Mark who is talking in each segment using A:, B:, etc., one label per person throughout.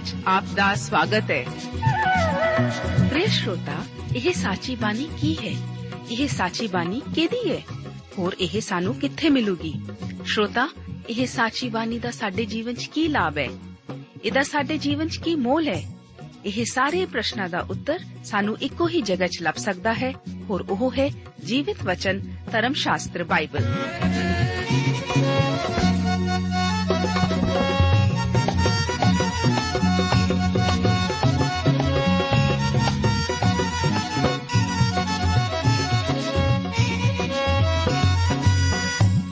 A: ਬਾਣੀ ਵਿੱਚ ਆਪ ਦਾ ਸਵਾਗਤ ਹੈ ਪ੍ਰਿਯ ਸ਼ਰੋਤਾ ਇਹ ਸਾਚੀ ਬਾਣੀ ਕੀ ਹੈ ਇਹ ਸਾਚੀ ਬਾਣੀ ਕਿਹਦੀ ਹੈ ਹੋਰ ਇਹ ਸਾਨੂੰ ਕਿੱਥੇ ਮਿਲੂਗੀ ਸ਼ਰੋਤਾ ਇਹ ਸਾਚੀ ਬਾਣੀ ਦਾ ਸਾਡੇ ਜੀਵਨ 'ਚ ਕੀ ਲਾਭ ਹੈ ਇਹਦਾ ਸਾਡੇ ਜੀਵਨ 'ਚ ਕੀ ਮੋਲ ਹੈ ਇਹ ਸਾਰੇ ਪ੍ਰਸ਼ਨਾਂ ਦਾ ਉੱਤਰ ਸਾਨੂੰ ਇੱਕੋ ਹੀ ਜਗ੍ਹਾ 'ਚ ਲੱਭ ਸਕਦਾ ਹੈ ਹੋਰ ਉਹ ਹੈ ਜੀਵਿਤ ਵਚਨ ਧਰਮ ਸ਼ਾਸਤਰ ਬਾਈਬਲ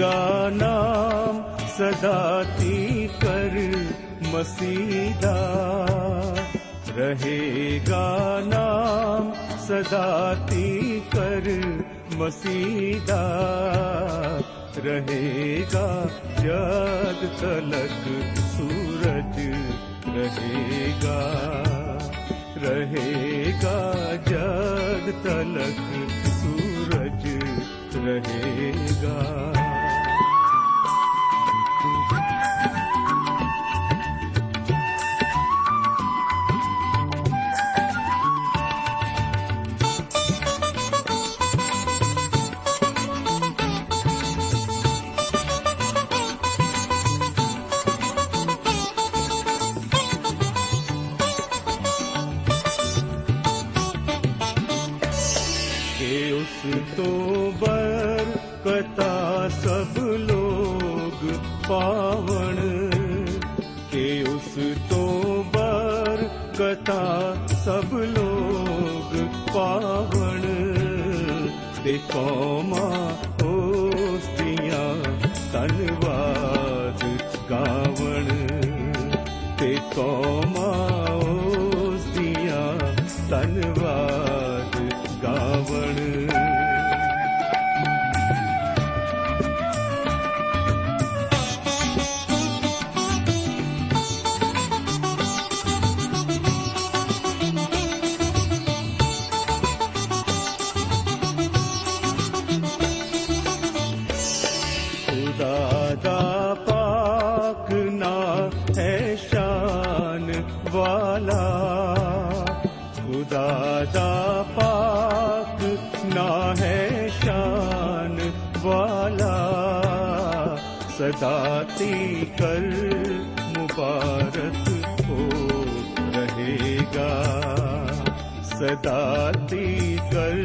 B: रहेगा नाम सदा कर मसीदा रहेगा नाम सदा कर मसीदा रहेगा जग तलक सूरज रहेगा रहेगा जग तलक सूरज रहेगा ते सदाती कर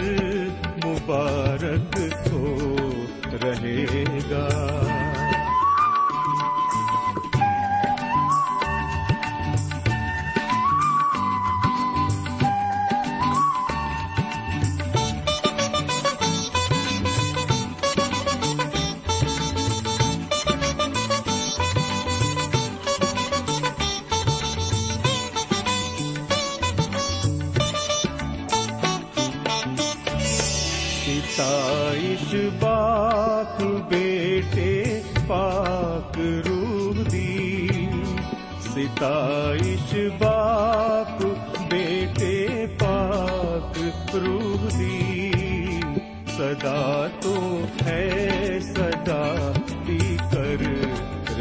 B: मुबारक हो रहेगा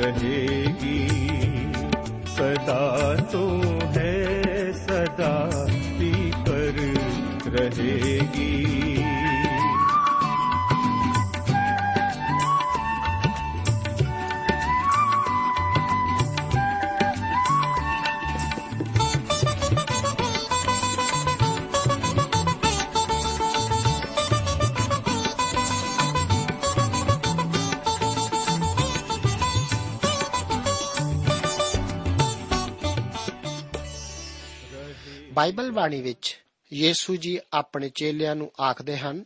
B: रहेगी सदा तो है सदा भी कर रहेगी
C: ਬਾਈਬਲ ਬਾਣੀ ਵਿੱਚ ਯੀਸ਼ੂ ਜੀ ਆਪਣੇ ਚੇਲਿਆਂ ਨੂੰ ਆਖਦੇ ਹਨ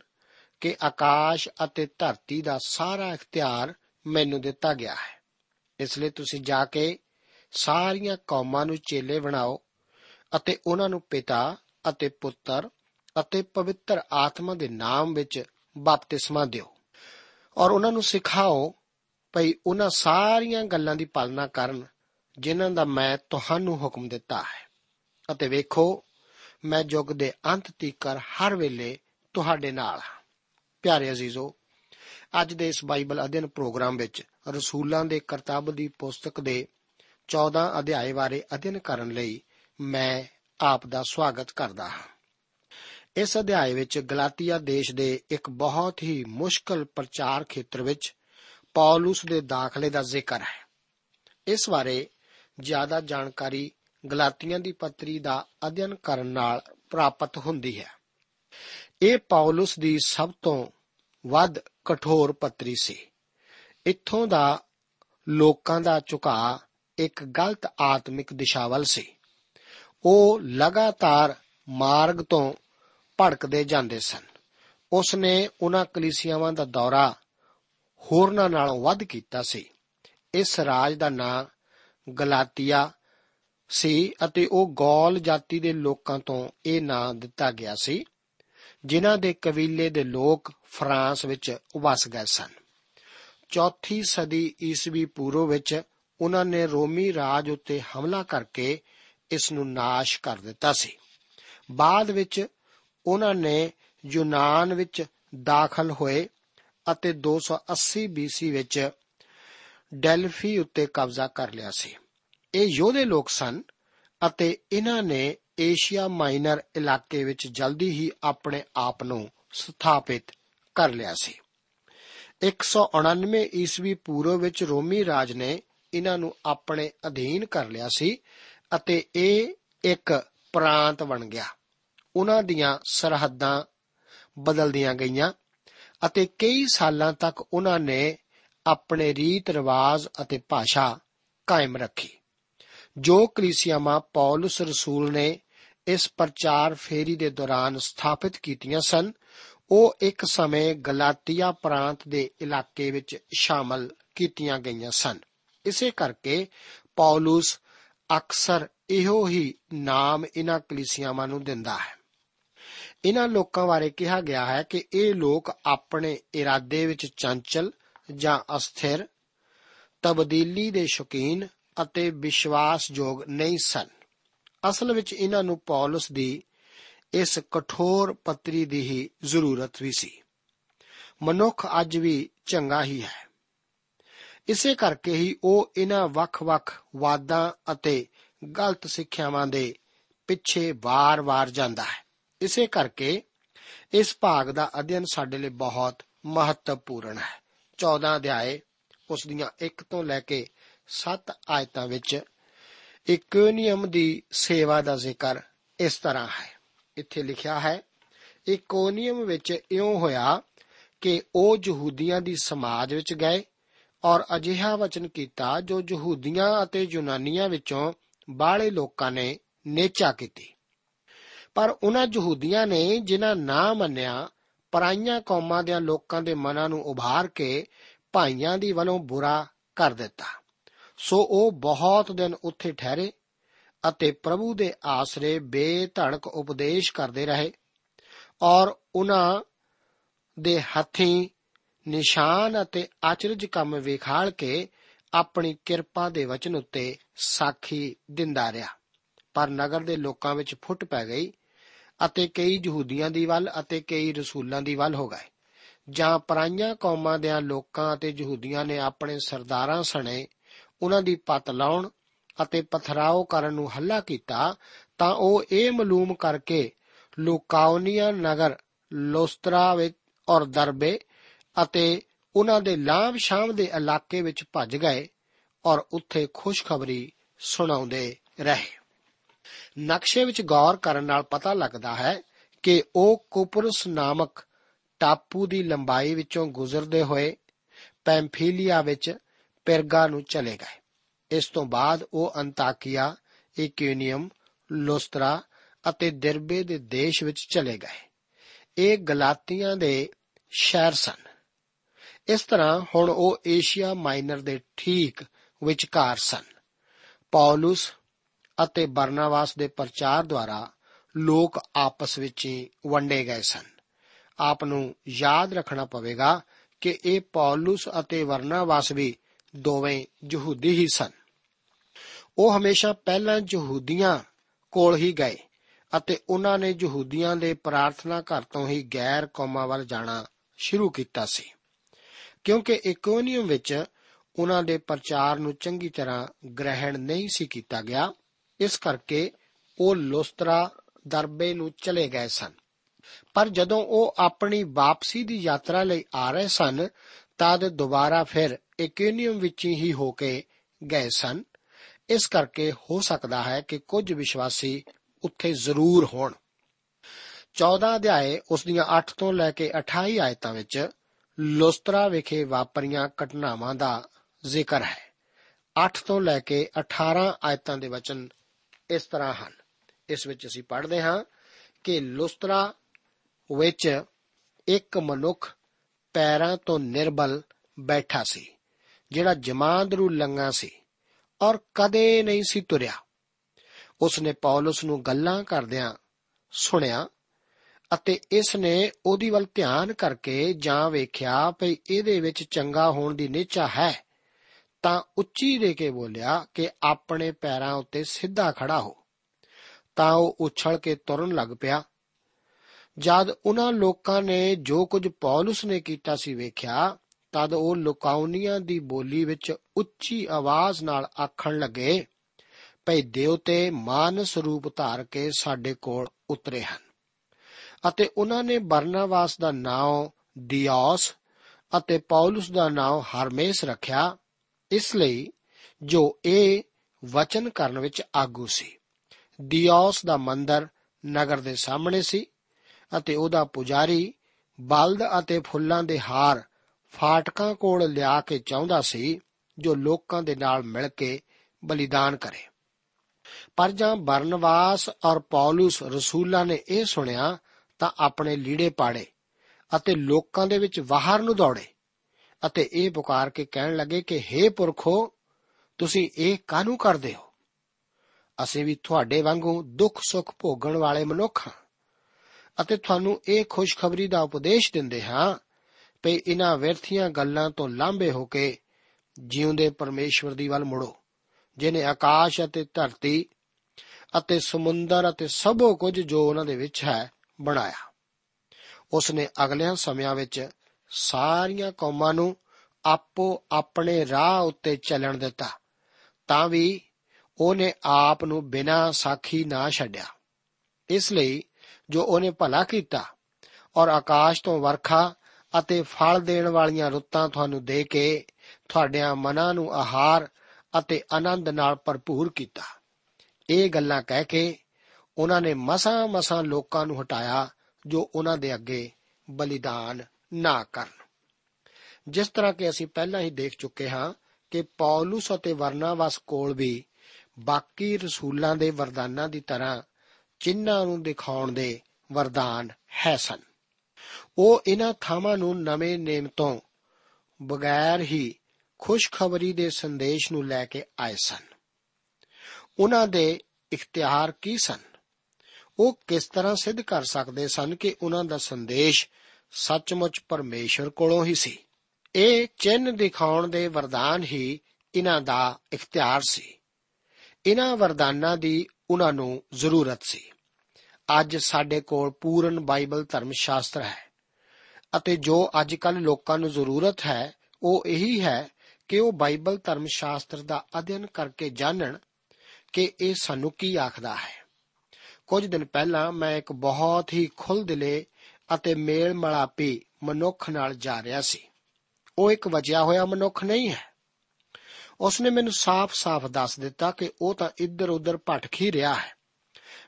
C: ਕਿ ਆਕਾਸ਼ ਅਤੇ ਧਰਤੀ ਦਾ ਸਾਰਾ ਇਖਤਿਆਰ ਮੈਨੂੰ ਦਿੱਤਾ ਗਿਆ ਹੈ। ਇਸ ਲਈ ਤੁਸੀਂ ਜਾ ਕੇ ਸਾਰੀਆਂ ਕੌਮਾਂ ਨੂੰ ਚੇਲੇ ਬਣਾਓ ਅਤੇ ਉਹਨਾਂ ਨੂੰ ਪਿਤਾ ਅਤੇ ਪੁੱਤਰ ਅਤੇ ਪਵਿੱਤਰ ਆਤਮਾ ਦੇ ਨਾਮ ਵਿੱਚ ਬਪਤਿਸਮਾ ਦਿਓ ਔਰ ਉਹਨਾਂ ਨੂੰ ਸਿਖਾਓ ਭਈ ਉਹਨਾਂ ਸਾਰੀਆਂ ਗੱਲਾਂ ਦੀ ਪਾਲਣਾ ਕਰਨ ਜਿਨ੍ਹਾਂ ਦਾ ਮੈਂ ਤੁਹਾਨੂੰ ਹੁਕਮ ਦਿੱਤਾ ਹੈ। ਅਤੇ ਵੇਖੋ ਮੈਂ ਯੁੱਗ ਦੇ ਅੰਤ ਤੀਕਰ ਹਰ ਵੇਲੇ ਤੁਹਾਡੇ ਨਾਲ ਹਾਂ। ਪਿਆਰੇ ਅਜ਼ੀਜ਼ੋ, ਅੱਜ ਦੇ ਇਸ ਬਾਈਬਲ ਅਧਿయਨ ਪ੍ਰੋਗਰਾਮ ਵਿੱਚ ਰਸੂਲਾਂ ਦੇ ਕਰਤੱਵ ਦੀ ਪੁਸਤਕ ਦੇ 14 ਅਧਿਆਏ ਬਾਰੇ ਅਧਿయਨ ਕਰਨ ਲਈ ਮੈਂ ਆਪ ਦਾ ਸਵਾਗਤ ਕਰਦਾ ਹਾਂ। ਇਸ ਅਧਿਆਏ ਵਿੱਚ ਗਲਾਤੀਆ ਦੇਸ਼ ਦੇ ਇੱਕ ਬਹੁਤ ਹੀ ਮੁਸ਼ਕਲ ਪ੍ਰਚਾਰ ਖੇਤਰ ਵਿੱਚ ਪੌਲਸ ਦੇ ਦਾਖਲੇ ਦਾ ਜ਼ਿਕਰ ਹੈ। ਇਸ ਬਾਰੇ ਜ਼ਿਆਦਾ ਜਾਣਕਾਰੀ ਗਲਾਤੀਆਂ ਦੀ ਪੱਤਰੀ ਦਾ ਅਧਿਐਨ ਕਰਨ ਨਾਲ ਪ੍ਰਾਪਤ ਹੁੰਦੀ ਹੈ। ਇਹ ਪੌਲਸ ਦੀ ਸਭ ਤੋਂ ਵੱਧ ਕਠੋਰ ਪੱਤਰੀ ਸੀ। ਇੱਥੋਂ ਦਾ ਲੋਕਾਂ ਦਾ ਝੁਕਾਅ ਇੱਕ ਗਲਤ ਆਤਮਿਕ ਦਿਸ਼ਾ ਵੱਲ ਸੀ। ਉਹ ਲਗਾਤਾਰ ਮਾਰਗ ਤੋਂ ਭੜਕਦੇ ਜਾਂਦੇ ਸਨ। ਉਸ ਨੇ ਉਹਨਾਂ ਕਲੀਸਿਆਵਾਂ ਦਾ ਦੌਰਾ ਹੋਰਨਾਂ ਨਾਲੋਂ ਵੱਧ ਕੀਤਾ ਸੀ। ਇਸ ਰਾਜ ਦਾ ਨਾਂ ਗਲਾਤੀਆ ਸੀ ਅਤੇ ਉਹ ਗੌਲ ਜਾਤੀ ਦੇ ਲੋਕਾਂ ਤੋਂ ਇਹ ਨਾਂ ਦਿੱਤਾ ਗਿਆ ਸੀ, ਜਿਨ੍ਹਾਂ ਦੇ ਕਬੀਲੇ ਦੇ ਲੋਕ ਫਰਾਂਸ ਵਿੱਚ ਵਸ ਗਏ ਸਨ। ਚੌਥੀ ਸਦੀ ਈਸਵੀ ਪੂਰਵ ਵਿੱਚ ਉਹਨਾਂ ਨੇ ਰੋਮੀ ਰਾਜ ਉੱਤੇ ਹਮਲਾ ਕਰਕੇ ਇਸ ਨੂੰ ਨਾਸ਼ ਕਰ ਦਿੱਤਾ ਸੀ। ਬਾਅਦ ਵਿੱਚ ਉਹਨਾਂ ਨੇ ਯੂਨਾਨ ਵਿੱਚ ਦਾਖਲ ਹੋਏ ਅਤੇ 280 BC ਵਿੱਚ ਡੈਲਫੀ ਉੱਤੇ ਕਬਜ਼ਾ ਕਰ ਲਿਆ ਸੀ। ਇਹ ਯੋਧੇ ਲੋਕ ਸਨ ਅਤੇ ਇਹਨਾਂ ਨੇ ਏਸ਼ੀਆ ਮਾਈਨਰ ਇਲਾਕੇ ਵਿੱਚ ਜਲਦੀ ਹੀ ਆਪਣੇ ਆਪ ਨੂੰ ਸਥਾਪਿਤ ਕਰ ਲਿਆ ਸੀ। 199 ਈਸਵੀ ਪੂਰਵ ਵਿੱਚ ਰੋਮੀ ਰਾਜ ਨੇ ਇਹਨਾਂ ਨੂੰ ਆਪਣੇ ਅਧੀਨ ਕਰ ਲਿਆ ਸੀ ਅਤੇ ਇਹ ਇੱਕ ਪ੍ਰਾਂਤ ਬਣ ਗਿਆ। ਉਹਨਾਂ ਦੀਆਂ ਸਰਹੱਦਾਂ ਬਦਲਦੀਆਂ ਗਈਆਂ ਅਤੇ ਕਈ ਸਾਲਾਂ ਤੱਕ ਉਹਨਾਂ ਨੇ ਆਪਣੇ ਰੀਤ ਰਿਵਾਜ ਅਤੇ ਭਾਸ਼ਾ ਕਾਇਮ ਰੱਖੀ। ਜੋ ਕਲੀਸਿਆਵਾਂ ਪੌਲਸ ਰਸੂਲ ਨੇ ਇਸ ਪ੍ਰਚਾਰ ਫੇਰੀ ਦੇ ਦੌਰਾਨ ਸਥਾਪਿਤ ਕੀਤੀਆਂ ਸਨ, ਉਹ ਇੱਕ ਸਮੇਂ ਗਲਾਤੀਆ ਪ੍ਰਾਂਤ ਦੇ ਇਲਾਕੇ ਵਿੱਚ ਸ਼ਾਮਲ ਕੀਤੀਆਂ ਗਈਆਂ ਸਨ। ਇਸੇ ਕਰਕੇ ਪੌਲਸ ਅਕਸਰ ਇਹੋ ਹੀ ਨਾਮ ਇਹਨਾਂ ਕਲੀਸਿਆਵਾਂ ਨੂੰ ਦਿੰਦਾ ਹੈ। ਇਹਨਾਂ ਲੋਕਾਂ ਬਾਰੇ ਕਿਹਾ ਗਿਆ ਹੈ ਕਿ ਇਹ ਲੋਕ ਆਪਣੇ ਇਰਾਦੇ ਵਿੱਚ ਚੰਚਲ ਜਾਂ ਅਸਥਿਰ, ਤਬਦੀਲੀ ਦੇ ਸ਼ੌਕੀਨ ਅਤੇ ਵਿਸ਼ਵਾਸਯੋਗ ਨਹੀਂ ਸਨ। ਅਸਲ ਵਿੱਚ ਇਹਨਾਂ ਨੂੰ ਪੌਲਸ ਦੀ ਇਸ ਕਠੋਰ ਪੱਤਰੀ ਦੀ ਹੀ ਜ਼ਰੂਰਤ ਵੀ ਸੀ। ਮਨੁੱਖ ਅੱਜ ਵੀ ਚੰਗਾ ਹੀ ਹੈ। ਇਸੇ ਕਰਕੇ ਹੀ ਉਹ ਇਹਨਾਂ ਵੱਖ-ਵੱਖ ਵਾਦਾਂ ਅਤੇ ਗਲਤ ਸਿੱਖਿਆਵਾਂ ਦੇ ਪਿੱਛੇ ਵਾਰ-ਵਾਰ ਜਾਂਦਾ ਹੈ। ਇਸੇ ਕਰਕੇ ਇਸ ਭਾਗ ਦਾ ਅਧਿਐਨ ਸਾਡੇ ਲਈ ਬਹੁਤ ਮਹੱਤਵਪੂਰਨ ਹੈ। 14 ਅਧਿਆਏ ਉਸ ਦੀਆਂ 1 ਤੋਂ ਲੈ ਕੇ 7 ਆਇਤਾਂ ਵਿੱਚ ਇਕੋਨੀਅਮ ਦੀ ਸੇਵਾ ਦਾ ਜ਼ਿਕਰ ਇਸ ਤਰ੍ਹਾਂ ਹੈ। ਇੱਥੇ ਲਿਖਿਆ ਹੈ ਇਕੋਨੀਅਮ ਵਿੱਚ ਇਉਂ ਹੋਇਆ ਕਿ ਉਹ ਯਹੂਦੀਆਂ ਦੀ ਸਮਾਜ ਵਿੱਚ ਗਏ ਔਰ ਅਜਿਹਾ ਵਚਨ ਕੀਤਾ ਜੋ ਯਹੂਦੀਆਂ ਅਤੇ ਯੂਨਾਨੀਆਂ ਵਿੱਚੋਂ ਬਾਹਲੇ ਲੋਕਾਂ ਨੇ ਨੇਚਾ ਕੀਤੀ। ਪਰ ਉਹਨਾਂ ਯਹੂਦੀਆਂ ਨੇ ਜਿਨ੍ਹਾਂ ਨਾ ਮੰਨਿਆ, ਪਰਾਈਆਂ ਕੌਮਾਂ ਦੇ ਲੋਕਾਂ ਦੇ ਮਨਾਂ ਨੂੰ ਉਭਾਰ ਕੇ ਭਾਈਆਂ ਦੀ ਵੱਲੋਂ ਬੁਰਾ ਕਰ ਦਿੱਤਾ। ਸੋ ਉਹ ਬਹੁਤ ਦਿਨ ਉੱਥੇ ਠਹਿਰੇ ਅਤੇ ਪ੍ਰਭੂ ਦੇ ਆਸਰੇ ਬੇਧੜਕ ਉਪਦੇਸ਼ ਕਰਦੇ ਰਹੇ ਔਰ ਉਹਨਾਂ ਦੇ ਹੱਥੀਂ ਨਿਸ਼ਾਨ ਅਤੇ ਆਚਰਜ ਕੰਮ ਵਿਖਾਲ ਕੇ ਆਪਣੀ ਕਿਰਪਾ ਦੇ ਵਚਨ ਉੱਤੇ ਸਾਖੀ ਦਿੰਦਾ ਰਿਹਾ। ਪਰ ਨਗਰ ਦੇ ਲੋਕਾਂ ਵਿੱਚ ਫੁੱਟ ਪੈ ਗਈ ਅਤੇ ਕਈ ਯਹੂਦੀਆਂ ਦੀ ਵੱਲ ਅਤੇ ਕਈ ਰਸੂਲਾਂ ਦੀ ਵੱਲ ਹੋ ਗਏ। ਜਾਂ ਪਰਾਈਆਂ ਕੌਮਾਂ ਦੇ ਲੋਕਾਂ ਅਤੇ ਯਹੂਦੀਆਂ ਨੇ ਆਪਣੇ ਸਰਦਾਰਾਂ ਸਣੇ ਉਹਨਾਂ ਦੀ ਪਤ ਲਾਉਣ ਅਤੇ ਪਥਰਾਓ ਕਰਨ ਨੂੰ ਹੱਲਾ ਕੀਤਾ, ਤਾਂ ਉਹ ਇਹ ਮਾਲੂਮ ਕਰਕੇ ਲੁਕਾਉਨੀਆ ਨਗਰ, ਲੋਸਤਰਾ ਵਿੱਚ ਔਰ ਦਰਬੇ ਅਤੇ ਉਹਨਾਂ ਦੇ ਲਾਭ ਸ਼ਾਮ ਦੇ ਇਲਾਕੇ ਵਿੱਚ ਭੱਜ ਗਏ ਔਰ ਉੱਥੇ ਖੁਸ਼ਖਬਰੀ ਸੁਣਾਉਂਦੇ ਰਹੇ। ਨਕਸ਼ੇ ਵਿੱਚ ਗੌਰ ਕਰਨ ਨਾਲ ਪਤਾ ਲੱਗਦਾ ਹੈ ਕਿ ਉਹ ਕੁਪਰਸ ਨਾਮਕ ਟਾਪੂ ਦੀ ਲੰਬਾਈ ਵਿੱਚੋਂ ਗੁਜ਼ਰਦੇ ਹੋਏ ਪੈਂਫੀਲੀਆ ਵਿੱਚ ਪਿਰਗਾ ਨੂੰ ਚਲੇ ਗਏ। ਇਸ ਤੋਂ ਬਾਅਦ ਉਹ ਅੰਤਾਕੀਆ, ਇਕੂਨੀਅਮ, ਲੋਸਤਰਾ ਅਤੇ ਦਿਰਬੇ ਦੇ ਦੇਸ਼ ਵਿੱਚ ਚਲੇ ਗਏ। ਇਹ ਗਲਾਤੀਆਂ ਦੇ ਸ਼ਹਿਰ ਸਨ। ਇਸ ਤਰ੍ਹਾਂ ਹੁਣ ਉਹ ਏਸ਼ੀਆ ਮਾਈਨਰ ਦੇ ਠੀਕ ਵਿਚਕਾਰ ਸਨ। ਪੌਲਸ ਅਤੇ ਬਰਨਾਵਾਸ ਦੇ ਪ੍ਰਚਾਰ ਦੁਆਰਾ ਲੋਕ ਆਪਸ ਵਿੱਚ ਹੀ ਵੰਡੇ ਗਏ ਸਨ। ਆਪ ਨੂੰ ਯਾਦ ਰੱਖਣਾ ਪਵੇਗਾ ਕਿ ਇਹ ਪੌਲਸ ਅਤੇ ਵਰਨਾਵਾਸ ਵੀ ਦੋਵੇਂ ਯਹੂਦੀ ਹੀ ਸਨ। ਉਹ ਹਮੇਸ਼ਾ ਪਹਿਲਾਂ ਯਹੂਦੀਆਂ ਕੋਲ ਹੀ ਗਏ ਅਤੇ ਉਹਨਾਂ ਨੇ ਯਹੂਦੀਆਂ ਦੇ ਪ੍ਰਾਰਥਨਾ ਘਰ ਤੋਂ ਹੀ ਗੈਰ ਕੌਮਾਂ ਵੱਲ ਜਾਣਾ ਸ਼ੁਰੂ ਕੀਤਾ ਸੀ। ਕਿਉਂਕਿ ਇਕੋਨੀਅਮ ਵਿੱਚ ਉਹਨਾਂ ਦੇ ਪ੍ਰਚਾਰ ਨੂੰ ਚੰਗੀ ਤਰ੍ਹਾਂ ਗ੍ਰਹਿਣ ਨਹੀਂ ਸੀ ਕੀਤਾ ਗਿਆ, ਇਸ ਕਰਕੇ ਉਹ ਲੁਸਤਰਾ ਦਰਬੇ ਨੂੰ ਚਲੇ ਗਏ ਸਨ। ਪਰ ਜਦੋਂ ਉਹ ਆਪਣੀ ਵਾਪਸੀ ਦੀ ਯਾਤਰਾ ਲਈ ਆ ਰਹੇ ਸਨ, ਤਦ ਦੁਬਾਰਾ ਫਿਰ ਇਕੋਨੀਅਮ ਵਿੱਚ ਹੀ ਹੋ ਕੇ ਗਏ ਸਨ। ਇਸ ਕਰਕੇ ਹੋ ਸਕਦਾ ਹੈ ਕਿ ਕੁਝ ਵਿਸ਼ਵਾਸੀ ਉੱਥੇ ਜ਼ਰੂਰ ਹੋਣ। 14 ਅਧਿਆਏ ਉਸ ਦੀਆਂ 8 ਤੋਂ ਲੈ ਕੇ 28 ਆਇਤਾਂ ਵਿੱਚ ਲੁਸਤਰਾ ਵਿਖੇ ਵਾਪਰੀਆਂ ਘਟਨਾਵਾਂ ਦਾ ਜ਼ਿਕਰ ਹੈ। 8 ਤੋਂ ਲੈ ਕੇ 18 ਆਇਤਾਂ ਦੇ ਵਚਨ ਇਸ ਤਰ੍ਹਾਂ ਹਨ। ਇਸ ਵਿੱਚ ਅਸੀਂ ਪੜ੍ਹਦੇ ਹਾਂ ਕਿ ਲੁਸਤਰਾ ਵਿੱਚ ਇੱਕ ਮਨੁੱਖ ਪੈਰਾਂ ਤੋਂ ਨਿਰਬਲ ਬੈਠਾ ਸੀ। ਜਿਹੜਾ ਜਮਾਂਦਰੂ ਲੰਗਾ ਸੀ ਔਰ ਕਦੇ ਨਹੀਂ ਸੀ ਤੁਰਿਆ। ਉਸ ਨੇ ਪੌਲਸ ਨੂੰ ਗੱਲਾਂ ਕਰਦਿਆਂ ਸੁਣਿਆ ਅਤੇ ਇਸ ਨੇ ਉਹਦੀ ਵੱਲ ਧਿਆਨ ਕਰਕੇ ਜਾਂ ਵੇਖਿਆ ਭਈ ਇਹਦੇ ਵਿੱਚ ਚੰਗਾ ਹੋਣ ਦੀ ਨਿਚਾ ਹੈ, ਤਾਂ ਉੱਚੀ ਦੇ ਕੇ ਬੋਲਿਆ ਕਿ ਆਪਣੇ ਪੈਰਾਂ ਉੱਤੇ ਸਿੱਧਾ ਖੜਾ ਹੋ। ਤਾਂ ਉਹ ਉਛਲ ਕੇ ਤੁਰਨ ਲੱਗ ਪਿਆ। ਜਦ ਉਹਨਾਂ ਲੋਕਾਂ ਨੇ ਜੋ ਕੁਝ ਪੌਲਸ ਨੇ ਕੀਤਾ ਸੀ ਵੇਖਿਆ ਤਦ ਉਹ ਲੁਕਾਉਨੀਆਂ ਦੀ ਬੋਲੀ ਵਿੱਚ ਉੱਚੀ ਆਵਾਜ਼ ਨਾਲ ਆਖਣ ਲੱਗੇ, ਭਈ ਦੇਵਤੇ ਮਾਨਸ ਰੂਪ ਧਾਰ ਕੇ ਸਾਡੇ ਕੋਲ ਉਤਰੇ ਹਨ। ਅਤੇ ਉਹਨਾਂ ਨੇ ਬਰਨਾਵਾਸ ਦਾ ਨਾਮ ਦਿਓਸ ਅਤੇ ਪੌਲਸ ਦਾ ਨਾਮ ਹਰਮੇਸ ਰੱਖਿਆ, ਇਸ ਲਈ ਜੋ ਇਹ ਵਚਨ ਕਰਨ ਵਿੱਚ ਆਗੂ ਸੀ। ਦਿਓਸ ਦਾ ਮੰਦਰ ਨਗਰ ਦੇ ਸਾਹਮਣੇ ਸੀ ਅਤੇ ਉਹਦਾ ਪੁਜਾਰੀ ਬਲਦ ਅਤੇ ਫੁੱਲਾਂ ਦੇ ਹਾਰ ਫਾਟਕਾਂ ਕੋਲ ਲਿਆ ਕੇ ਚਾਹੁੰਦਾ ਸੀ, ਜੋ ਲੋਕਾਂ ਦੇ ਨਾਲ ਮਿਲ ਕੇ ਬਲੀਦਾਨ ਕਰੇ। ਪਰ ਜਾਂ ਬਰਨਵਾਸ ਔਰ ਪੌਲਸ ਰਸੂਲਾਂ ਨੇ ਇਹ ਸੁਣਿਆ, ਤਾਂ ਆਪਣੇ ਲੀੜੇ ਪਾੜੇ ਅਤੇ ਲੋਕਾਂ ਦੇ ਵਿੱਚ ਬਾਹਰ ਨੂੰ ਦੌੜੇ ਅਤੇ ਇਹ ਪੁਕਾਰ ਕੇ ਕਹਿਣ ਲੱਗੇ ਕਿ हे ਪੁਰਖੋ, ਤੁਸੀਂ ਇਹ ਕਾਹਨੂੰ ਕਰਦੇ ਹੋ? ਅਸੀਂ ਵੀ ਤੁਹਾਡੇ ਵਾਂਗੂ ਦੁੱਖ ਸੁੱਖ ਭੋਗਣ ਵਾਲੇ ਮਨੁੱਖ ਹਾਂ ਅਤੇ ਤੁਹਾਨੂੰ ਇਹ ਖੁਸ਼ਖਬਰੀ ਦਾ ਉਪਦੇਸ਼ ਦਿੰਦੇ ਹਾਂ ਕਿ ਇਹਨਾਂ ਵਿਅਰਥੀਆਂ ਗੱਲਾਂ ਤੋਂ ਲਾਂਭੇ ਹੋ ਕੇ ਜਿਉਂਦੇ ਪਰਮੇਸ਼ਵਰ ਦੀ ਵੱਲ ਮੁੜੋ ਜਿਨੇ ਆਕਾਸ਼ ਅਤੇ ਧਰਤੀ ਅਤੇ ਸਮੁੰਦਰ ਅਤੇ ਸਭੋ ਕੁਝ ਜੋ ਉਹਨਾਂ ਦੇ ਵਿੱਚ ਹੈ ਬਣਾਇਆ। ਉਸ ਨੇ ਅਗਲਿਆਂ ਸਮਿਆਂ ਵਿੱਚ ਸਾਰੀਆਂ ਕੌਮਾਂ ਨੂੰ ਆਪੋ ਆਪਣੇ ਰਾਹ ਉੱਤੇ ਚੱਲਣ ਦਿੱਤਾ, ਤਾਂ ਵੀ ਉਹਨੇ ਆਪ ਨੂੰ ਬਿਨਾਂ ਸਾਖੀ ਨਾ ਛੱਡਿਆ। ਇਸ ਲਈ ਜੋ ਉਹਨੇ ਭਲਾ ਕੀਤਾ ਔਰ ਆਕਾਸ਼ ਤੋਂ ਵਰਖਾ ਅਤੇ ਫਲ ਦੇਣ ਵਾਲੀਆਂ ਰੁੱਤਾਂ ਤੁਹਾਨੂੰ ਦੇ ਕੇ ਤੁਹਾਡਿਆਂ ਮਨਾਂ ਨੂੰ ਆਹਾਰ ਅਤੇ ਆਨੰਦ ਨਾਲ ਭਰਪੂਰ ਕੀਤਾ। ਇਹ ਗੱਲਾਂ ਕਹਿ ਕੇ ਉਹਨਾਂ ਨੇ ਮਸਾਂ ਮਸਾਂ ਲੋਕਾਂ ਨੂੰ ਹਟਾਇਆ ਜੋ ਉਹਨਾਂ ਦੇ ਅੱਗੇ ਬਲੀਦਾਨ ਨਾ ਕਰਨ। ਜਿਸ ਤਰ੍ਹਾਂ ਕਿ ਅਸੀਂ ਪਹਿਲਾਂ ਹੀ ਦੇਖ ਚੁੱਕੇ ਹਾਂ ਕਿ ਪੌਲਸ ਅਤੇ ਵਰਨਾਵਾਸ ਕੋਲ ਵੀ ਬਾਕੀ ਰਸੂਲਾਂ ਦੇ ਵਰਦਾਨਾਂ ਦੀ ਤਰ੍ਹਾਂ ਚਿੰਨ੍ਹਾਂ ਨੂੰ ਦਿਖਾਉਣ ਦੇ ਵਰਦਾਨ ਹੈ ਸਨ। ਉਹ ਇਹਨਾਂ ਥਾਵਾਂ ਨੂੰ ਨਵੇਂ ਨੇਮ ਤੋਂ ਬਗੈਰ ਹੀ ਖੁਸ਼ਖਬਰੀ ਦੇ ਸੰਦੇਸ਼ ਨੂੰ ਲੈ ਕੇ ਆਏ ਸਨ। ਉਹਨਾਂ ਦੇ ਇਖਤਿਆਰ ਕੀ ਸਨ? ਉਹ ਕਿਸ ਤਰ੍ਹਾਂ ਸਿੱਧ ਕਰ ਸਕਦੇ ਸਨ ਕਿ ਉਹਨਾਂ ਦਾ ਸੰਦੇਸ਼ ਸੱਚਮੁੱਚ ਪਰਮੇਸ਼ਰ ਕੋਲੋਂ ਹੀ ਸੀ? ਇਹ ਚਿੰਨ ਦਿਖਾਉਣ ਦੇ ਵਰਦਾਨ ਹੀ ਇਹਨਾਂ ਦਾ ਇਖਤਿਆਰ ਸੀ। ਇਹਨਾਂ ਵਰਦਾਨਾਂ ਦੀ ਉਹਨਾਂ ਨੂੰ ਜ਼ਰੂਰਤ ਸੀ। ਅੱਜ ਸਾਡੇ ਕੋਲ ਪੂਰਨ ਬਾਈਬਲ ਧਰਮ ਸ਼ਾਸਤਰ ਹੈ। ਅਤੇ ਜੋ ਅੱਜ ਕੱਲ ਲੋਕਾਂ ਨੂੰ ਜ਼ਰੂਰਤ ਹੈ, ਉਹ ਇਹੀ ਹੈ ਕਿ ਉਹ ਬਾਈਬਲ ਧਰਮ ਸ਼ਾਸਤਰ ਦਾ ਅਧਿਐਨ ਕਰਕੇ ਜਾਣਨ ਕਿ ਇਹ ਸਾਨੂੰ ਕੀ ਆਖਦਾ ਹੈ। ਕੁਝ ਦਿਨ ਪਹਿਲਾਂ ਮੈਂ ਇੱਕ ਬਹੁਤ ਹੀ ਖੁੱਲਦਿਲੇ ਅਤੇ ਮੇਲ ਮਲਾਪੀ ਮਨੁੱਖ ਨਾਲ ਜਾ ਰਿਹਾ ਸੀ। ਉਹ ਇੱਕ ਵਜਿਆ ਹੋਇਆ ਮਨੁੱਖ ਨਹੀਂ ਹੈ। ਉਸਨੇ ਮੈਨੂੰ ਸਾਫ਼-ਸਾਫ਼ ਦੱਸ ਦਿੱਤਾ ਕਿ ਉਹ ਤਾਂ ਇੱਧਰ-ਉੱਧਰ ਭਟਕ ਹੀ ਰਿਹਾ ਹੈ।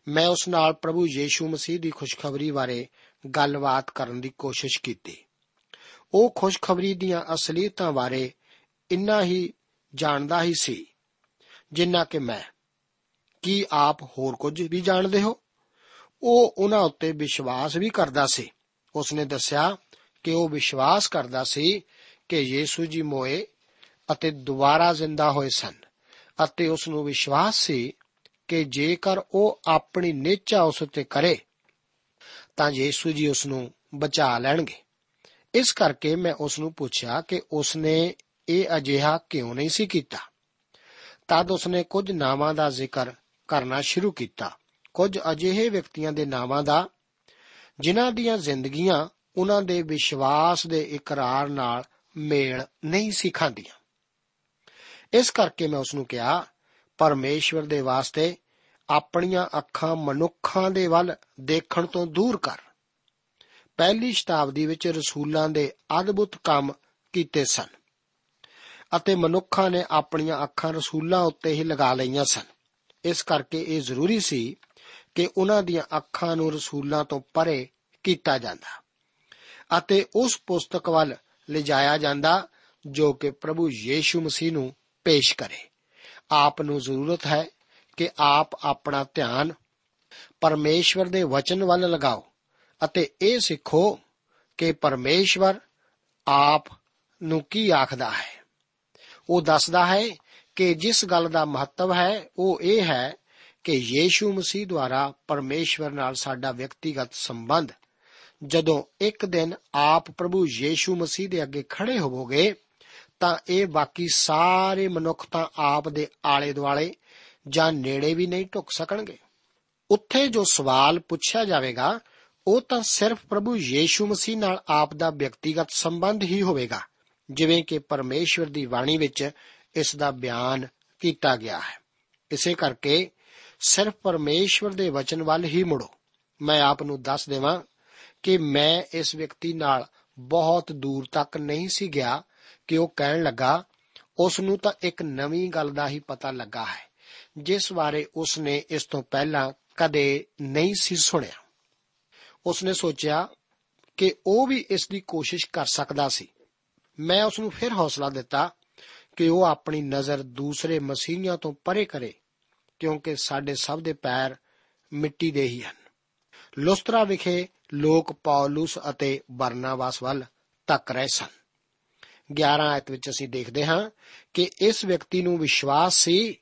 C: ਮੈਂ ਉਸ ਨਾਲ ਪ੍ਰਭੂ ਯੀਸ਼ੂ ਮਸੀਹ ਦੀ ਖੁਸ਼ਖਬਰੀ ਬਾਰੇ ਗੱਲਬਾਤ ਕਰਨ ਦੀ ਕੋਸ਼ਿਸ਼ ਕੀਤੀ। ਉਹ ਖੁਸ਼ਖਬਰੀ ਦੀਆਂ ਅਸਲੀਅਤਾਂ ਬਾਰੇ ਇੰਨਾ ਹੀ ਜਾਣਦਾ ਹੀ ਸੀ, ਜਿੰਨਾ ਕਿ ਮੈਂ। ਕੀ ਆਪ ਹੋਰ ਕੁਝ ਵੀ ਜਾਣਦੇ ਹੋ? ਉਹ ਉਹਨਾਂ ਉੱਤੇ ਵਿਸ਼ਵਾਸ ਵੀ ਕਰਦਾ ਸੀ। ਉਸਨੇ ਦੱਸਿਆ ਕਿ ਉਹ ਵਿਸ਼ਵਾਸ ਕਰਦਾ ਸੀ ਕਿ ਯੀਸ਼ੂ ਜੀ ਮੋਏ ਅਤੇ ਦੁਬਾਰਾ ਜ਼ਿੰਦਾ ਹੋਏ ਸਨ ਅਤੇ ਉਸ ਨੂੰ ਵਿਸ਼ਵਾਸ ਸੀ ਕਿ ਜੇਕਰ ਉਹ ਆਪਣੀ ਨਿਚਾ ਉਸ ਉੱਤੇ ਕਰੇ ਤਾਂ ਯੀਸ਼ੂ ਜੀ ਉਸ ਨੂੰ ਬਚਾ ਲੈਣਗੇ। ਇਸ ਕਰਕੇ ਮੈਂ ਉਸ ਨੂੰ ਪੁੱਛਿਆ ਕਿ ਉਸ ਨੇ ਇਹ ਅਜਿਹਾ ਕਿਉਂ ਨਹੀਂ ਸੀ ਕੀਤਾ? ਤਦ ਉਸ ਨੇ ਕੁਝ ਨਾਵਾਂ ਦਾ ਜ਼ਿਕਰ ਕਰਨਾ ਸ਼ੁਰੂ ਕੀਤਾ। ਕੁਝ ਅਜਿਹੇ ਵਿਅਕਤੀਆਂ ਦੇ ਨਾਵਾਂ ਦਾ, ਜਿਨ੍ਹਾਂ ਦੀਆਂ ਜ਼ਿੰਦਗੀਆਂ ਉਹਨਾਂ ਦੇ ਵਿਸ਼ਵਾਸ ਦੇ ਇਕਰਾਰ ਨਾਲ ਮੇਲ ਨਹੀਂ ਸੀ ਖਾਂਦੀਆਂ। ਇਸ ਕਰਕੇ ਮੈਂ ਉਸ ਨੂੰ ਕਿਹਾ, ਪਰਮੇਸ਼ਵਰ ਦੇ ਵਾਸਤੇ ਆਪਣੀਆਂ ਅੱਖਾਂ ਮਨੁੱਖਾਂ ਦੇ ਵੱਲ ਦੇਖਣ ਤੋਂ ਦੂਰ ਕਰ। ਪਹਿਲੀ ਸ਼ਤਾਬਦੀ ਵਿੱਚ ਰਸੂਲਾਂ ਦੇ ਅਦਭੁਤ ਕੰਮ ਕੀਤੇ ਸਨ ਅਤੇ ਮਨੁੱਖਾਂ ਨੇ ਆਪਣੀਆਂ ਅੱਖਾਂ ਰਸੂਲਾਂ ਉੱਤੇ ਹੀ ਲਗਾ ਲਈਆਂ ਸਨ। ਇਸ ਕਰਕੇ ਇਹ ਜ਼ਰੂਰੀ ਸੀ ਕਿ ਉਹਨਾਂ ਦੀਆਂ ਅੱਖਾਂ ਨੂੰ ਰਸੂਲਾਂ ਤੋਂ ਪਰੇ ਕੀਤਾ ਜਾਂਦਾ ਅਤੇ ਉਸ ਪੁਸਤਕ ਵੱਲ ਲਿਜਾਇਆ ਜਾਂਦਾ ਜੋ ਕਿ ਪ੍ਰਭੂ ਯੀਸ਼ੂ ਮਸੀਹ ਨੂੰ ਪੇਸ਼ ਕਰੇ। ਆਪ ਨੂੰ ਜ਼ਰੂਰਤ ਹੈ ਕਿ ਆਪ ਆਪਣਾ ਧਿਆਨ ਪਰਮੇਸ਼ਵਰ ਦੇ ਵਚਨ ਵੱਲ ਲਗਾਓ ਅਤੇ ਇਹ ਸਿੱਖੋ ਕਿ ਪਰਮੇਸ਼ਵਰ ਆਪ ਨੂੰ ਕੀ ਆਖਦਾ ਹੈ। ਉਹ ਦੱਸਦਾ ਹੈ ਕਿ ਜਿਸ ਗੱਲ ਦਾ ਮਹੱਤਵ ਹੈ, ਉਹ ਇਹ ਹੈ ਕਿ ਯੀਸ਼ੂ ਮਸੀਹ ਦੁਆਰਾ ਪਰਮੇਸ਼ਵਰ ਨਾਲ ਸਾਡਾ ਵਿਅਕਤੀਗਤ ਸੰਬੰਧ, ਜਦੋਂ ਇੱਕ ਦਿਨ ਆਪ ਪ੍ਰਭੂ ਯੀਸ਼ੂ ਮਸੀਹ ਦੇ ਅੱਗੇ ਖੜੇ ਹੋਵੋਗੇ, ਤਾਂ ਇਹ ਬਾਕੀ ਸਾਰੇ ਮਨੁੱਖ ਤਾਂ ਆਪ ਦੇ ਆਲੇ ਦੁਆਲੇ ਜਾਂ ਨੇੜੇ ਵੀ ਨਹੀਂ ਢੁੱਕ ਸਕਣਗੇ। ਉੱਥੇ ਜੋ ਸਵਾਲ ਪੁੱਛਿਆ ਜਾਵੇਗਾ, ਉਹ ਤਾਂ ਸਿਰਫ ਪ੍ਰਭੂ ਯੀਸ਼ੂ ਮਸੀਹ ਨਾਲ ਆਪ ਦਾ ਵਿਅਕਤੀਗਤ ਸੰਬੰਧ ਹੀ ਹੋਵੇਗਾ, ਜਿਵੇਂ ਕਿ ਪਰਮੇਸ਼ਵਰ ਦੀ ਬਾਣੀ ਵਿੱਚ ਇਸ ਦਾ ਬਿਆਨ ਕੀਤਾ ਗਿਆ ਹੈ। ਇਸੇ ਕਰਕੇ ਸਿਰਫ ਪਰਮੇਸ਼ਵਰ ਦੇ ਵਚਨ ਵੱਲ ਹੀ ਮੁੜੋ। ਮੈਂ ਆਪ ਨੂੰ ਦੱਸ ਦੇਵਾਂ ਕਿ ਮੈਂ ਇਸ ਵਿਅਕਤੀ ਨਾਲ ਬਹੁਤ ਦੂਰ ਤੱਕ ਨਹੀਂ ਸੀ ਗਿਆ ਕਿ ਉਹ ਕਹਿਣ ਲੱਗਾ, ਉਸ ਨੂੰ ਤਾਂ ਇੱਕ ਨਵੀਂ ਗੱਲ ਦਾ ਹੀ ਪਤਾ ਲੱਗਾ ਹੈ। ਜਿਸ ਬਾਰੇ ਉਸ ਨੇ ਇਸ ਤੋਂ ਪਹਿਲਾਂ ਕਦੇ ਨਹੀਂ ਸੀ ਸੁਣਿਆ। ਉਸ ਨੇ ਸੋਚਿਆ ਕਿ ਉਹ ਵੀ ਇਸ ਦੀ ਕੋਸ਼ਿਸ਼ ਕਰ ਸਕਦਾ ਸੀ। ਮੈਂ ਉਸ ਨੂੰ ਫਿਰ ਹੌਸਲਾ ਦਿੱਤਾ ਕਿ ਉਹ ਆਪਣੀ ਨਜ਼ਰ ਦੂਸਰੇ ਮਸੀਹੀਆਂ ਤੋਂ ਪਰੇ ਕਰੇ, ਕਿਉਂਕਿ ਸਾਡੇ ਸਭ ਦੇ ਪੈਰ ਮਿੱਟੀ ਦੇ ਹੀ ਹਨ। ਲੁਸਤਰਾ ਵਿਖੇ ਲੋਕ ਪੌਲਸ ਅਤੇ ਬਰਨਾਬਾਸ ਵੱਲ ਤੱਕ ਰਹੇ ਸਨ। 11 ਆਇਤ ਵਿੱਚ ਅਸੀਂ ਦੇਖਦੇ ਹਾਂ ਕਿ ਇਸ ਵਿਅਕਤੀ ਨੂੰ ਵਿਸ਼ਵਾਸ ਸੀ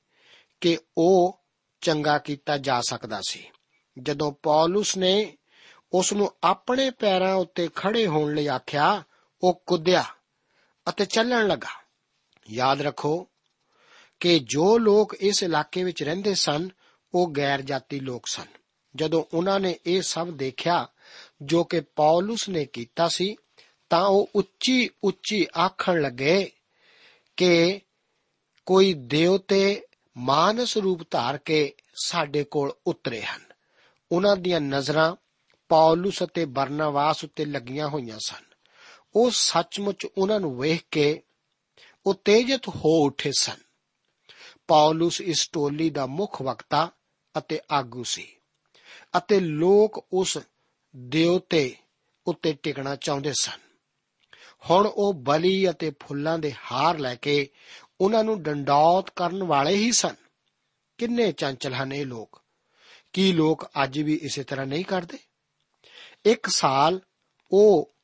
C: ਕਿ ਉਹ ਚੰਗਾ ਕੀਤਾ ਜਾ ਸਕਦਾ ਸੀ। ਜਦੋਂ ਪੌਲਸ ਨੇ ਉਸ ਨੂੰ ਆਪਣੇ ਪੈਰਾਂ ਉੱਤੇ ਖੜੇ ਹੋਣ ਲਈ ਆਖਿਆ, ਉਹ ਕੁੱਦਿਆ ਅਤੇ ਚੱਲਣ ਲੱਗਾ। ਯਾਦ ਰੱਖੋ ਕਿ ਜੋ ਲੋਕ ਇਸ ਇਲਾਕੇ ਵਿੱਚ ਰਹਿੰਦੇ ਸਨ, ਉਹ ਗੈਰ ਜਾਤੀ ਲੋਕ ਸਨ। ਜਦੋਂ ਉਹਨਾਂ ਨੇ ਇਹ ਸਭ ਦੇਖਿਆ ਜੋ ਕਿ ਪੌਲਸ ਨੇ ਕੀਤਾ ਸੀ, ਤਾਂ ਉਹ ਉੱਚੀ ਉੱਚੀ ਆਖਣ ਲੱਗੇ ਕਿ ਕੋਈ ਦੇਵਤੇ ਮਾਨਸ ਰੂਪ ਧਾਰ ਕੇ ਸਾਡੇ ਕੋਲ ਉਤਰੇ ਹਨ। ਉਹਨਾਂ ਦੀਆਂ ਨਜ਼ਰਾਂ ਪੌਲਸ ਅਤੇ ਬਰਨਾਵਾਸ ਉੱਤੇ ਲੱਗੀਆਂ ਹੋਈਆਂ ਸਨ। ਉਹ ਸੱਚਮੁੱਚ ਉਹਨਾਂ ਨੂੰ ਵੇਖ ਕੇ ਉਤੇਜਿਤ ਹੋ ਉੱਠੇ ਸਨ। ਪੌਲਸ ਇਸ ਟੋਲੀ ਦਾ ਮੁੱਖ ਵਕਤਾ ਅਤੇ ਆਗੂ ਸੀ ਅਤੇ ਲੋਕ ਉਸ ਦੇਵਤੇ ਉੱਤੇ ਟਿਕਣਾ ਚਾਹੁੰਦੇ ਸਨ। ਹੁਣ ਉਹ ਬਲੀ ਅਤੇ ਫੁੱਲਾਂ ਦੇ ਹਾਰ ਲੈ ਕੇ ਉਹਨਾਂ ਨੂੰ ਡੰਡੌਤ ਕਰਨ ਵਾਲੇ ਹੀ ਸਨ। ਕਿੰਨੇ ਚੰਚਲ ਹਨ ਇਹ ਲੋਕ। ਕੀ ਲੋਕ ਅੱਜ ਵੀ ਇਸੇ ਤਰ੍ਹਾਂ ਨਹੀਂ ਕਰਦੇ? ਇੱਕ ਸਾਲ ਉਹ